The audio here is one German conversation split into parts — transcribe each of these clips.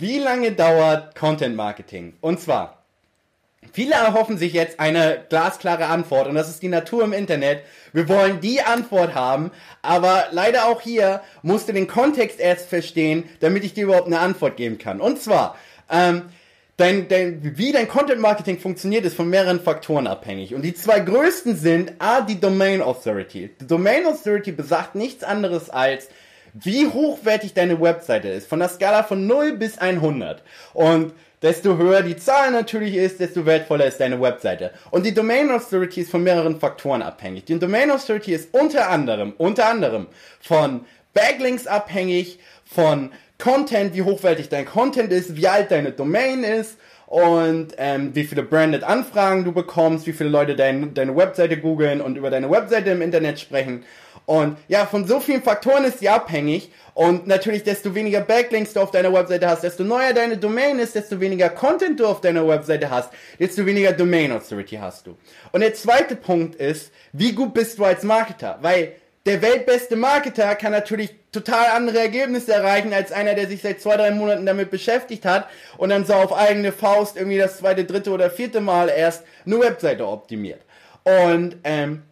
Wie lange dauert Content Marketing? Und zwar, Viele erhoffen sich jetzt eine glasklare Antwort und das ist die Natur im Internet. Wir wollen die Antwort haben, aber leider auch hier musst du den Kontext erst verstehen, damit ich dir überhaupt eine Antwort geben kann. Und zwar, ähm, dein, dein, wie dein Content Marketing funktioniert, ist von mehreren Faktoren abhängig. Und die zwei größten sind A, die Domain Authority. Die Domain Authority besagt nichts anderes als, wie hochwertig deine Webseite ist. Von der Skala von 0 bis 100. Und desto höher die Zahl natürlich ist, desto wertvoller ist deine Webseite. Und die Domain Authority ist von mehreren Faktoren abhängig. Die Domain Authority ist unter anderem, unter anderem von Backlinks abhängig, von Content, wie hochwertig dein Content ist, wie alt deine Domain ist und ähm, wie viele branded Anfragen du bekommst, wie viele Leute dein, deine Webseite googeln und über deine Webseite im Internet sprechen. Und ja, von so vielen Faktoren ist sie abhängig. Und natürlich, desto weniger Backlinks du auf deiner Webseite hast, desto neuer deine Domain ist, desto weniger Content du auf deiner Webseite hast, desto weniger Domain Authority hast du. Und der zweite Punkt ist, wie gut bist du als Marketer? Weil der weltbeste Marketer kann natürlich total andere Ergebnisse erreichen als einer, der sich seit zwei, drei Monaten damit beschäftigt hat und dann so auf eigene Faust irgendwie das zweite, dritte oder vierte Mal erst eine Webseite optimiert. Und ähm,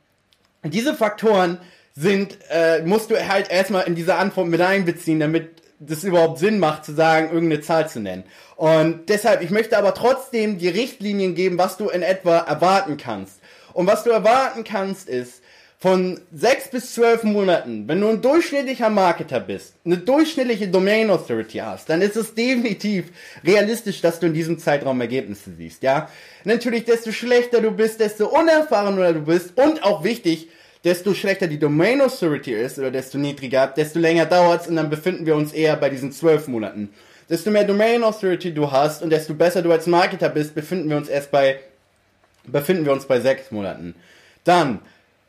diese Faktoren sind, äh, musst du halt erstmal in diese Antwort mit einbeziehen, damit das überhaupt Sinn macht, zu sagen, irgendeine Zahl zu nennen. Und deshalb, ich möchte aber trotzdem die Richtlinien geben, was du in etwa erwarten kannst. Und was du erwarten kannst, ist, von sechs bis zwölf Monaten, wenn du ein durchschnittlicher Marketer bist, eine durchschnittliche Domain Authority hast, dann ist es definitiv realistisch, dass du in diesem Zeitraum Ergebnisse siehst, ja. Natürlich, desto schlechter du bist, desto unerfahrener du bist und auch wichtig, desto schlechter die Domain Authority ist oder desto niedriger, desto länger dauert's und dann befinden wir uns eher bei diesen zwölf Monaten. Desto mehr Domain Authority du hast und desto besser du als Marketer bist, befinden wir uns erst bei, befinden wir uns bei sechs Monaten. Dann,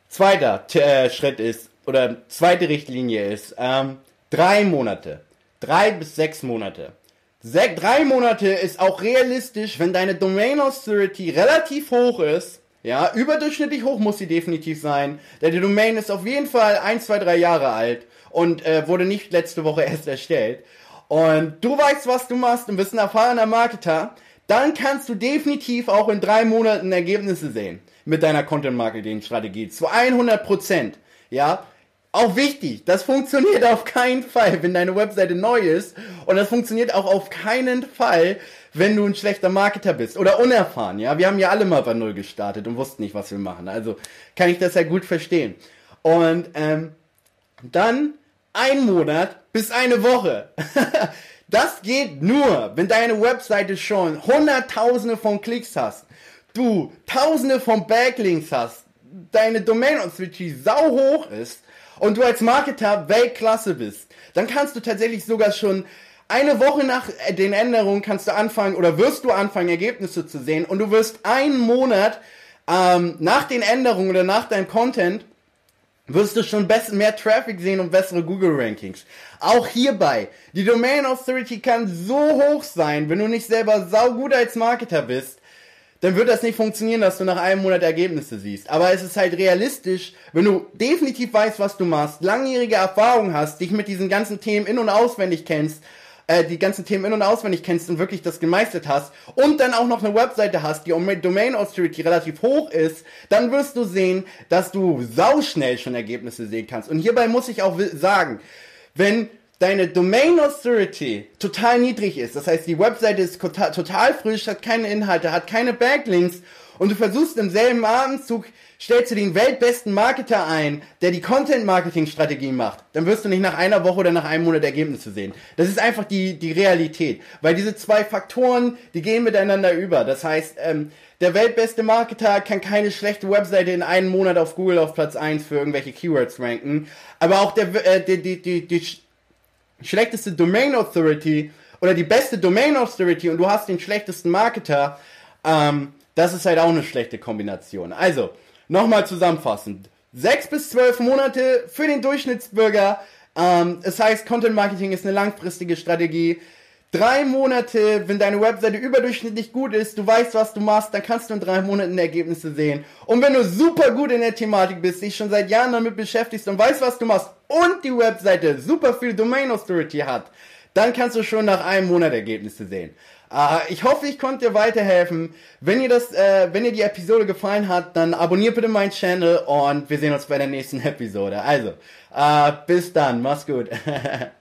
zweiter äh, Schritt ist, oder zweite Richtlinie ist, ähm, drei Monate. Drei bis sechs Monate. Se drei Monate ist auch realistisch, wenn deine Domain Authority relativ hoch ist ja, überdurchschnittlich hoch muss sie definitiv sein. Denn die Domain ist auf jeden Fall 1, 2, 3 Jahre alt und äh, wurde nicht letzte Woche erst erstellt. Und du weißt, was du machst und bist ein erfahrener Marketer, dann kannst du definitiv auch in drei Monaten Ergebnisse sehen mit deiner Content-Marketing-Strategie. Zu 100 Prozent. Ja, auch wichtig, das funktioniert auf keinen Fall, wenn deine Webseite neu ist. Und das funktioniert auch auf keinen Fall, wenn du ein schlechter Marketer bist oder unerfahren, ja. Wir haben ja alle mal bei Null gestartet und wussten nicht, was wir machen. Also kann ich das ja gut verstehen. Und ähm, dann ein Monat bis eine Woche. das geht nur, wenn deine Webseite schon hunderttausende von Klicks hast, du tausende von Backlinks hast, deine Domain Authority sau hoch ist und du als Marketer Weltklasse bist. Dann kannst du tatsächlich sogar schon eine Woche nach den Änderungen kannst du anfangen oder wirst du anfangen, Ergebnisse zu sehen und du wirst einen Monat ähm, nach den Änderungen oder nach deinem Content wirst du schon mehr Traffic sehen und bessere Google Rankings. Auch hierbei, die Domain Authority kann so hoch sein, wenn du nicht selber saugut als Marketer bist, dann wird das nicht funktionieren, dass du nach einem Monat Ergebnisse siehst. Aber es ist halt realistisch, wenn du definitiv weißt, was du machst, langjährige Erfahrung hast, dich mit diesen ganzen Themen in- und auswendig kennst äh, die ganzen Themen in- und auswendig kennst und wirklich das gemeistert hast und dann auch noch eine Webseite hast, die mit Domain Authority relativ hoch ist, dann wirst du sehen, dass du sauschnell schon Ergebnisse sehen kannst. Und hierbei muss ich auch sagen, wenn deine Domain Authority total niedrig ist, das heißt die Webseite ist total, total frisch, hat keine Inhalte, hat keine Backlinks und du versuchst im selben Abendzug stellst du den weltbesten Marketer ein, der die Content-Marketing-Strategie macht, dann wirst du nicht nach einer Woche oder nach einem Monat Ergebnisse sehen. Das ist einfach die, die Realität. Weil diese zwei Faktoren, die gehen miteinander über. Das heißt, ähm, der weltbeste Marketer kann keine schlechte Webseite in einem Monat auf Google auf Platz 1 für irgendwelche Keywords ranken. Aber auch der, äh, die, die, die, die schlechteste Domain Authority oder die beste Domain Authority und du hast den schlechtesten Marketer, ähm, das ist halt auch eine schlechte Kombination. Also, Nochmal zusammenfassend. Sechs bis zwölf Monate für den Durchschnittsbürger. Ähm, es heißt, Content Marketing ist eine langfristige Strategie. Drei Monate, wenn deine Webseite überdurchschnittlich gut ist, du weißt, was du machst, dann kannst du in drei Monaten Ergebnisse sehen. Und wenn du super gut in der Thematik bist, dich schon seit Jahren damit beschäftigst und weißt, was du machst und die Webseite super viel Domain Authority hat, dann kannst du schon nach einem Monat Ergebnisse sehen. Uh, ich hoffe, ich konnte dir weiterhelfen. Wenn ihr das, äh, wenn ihr die Episode gefallen hat, dann abonniert bitte meinen Channel und wir sehen uns bei der nächsten Episode. Also, uh, bis dann, mach's gut.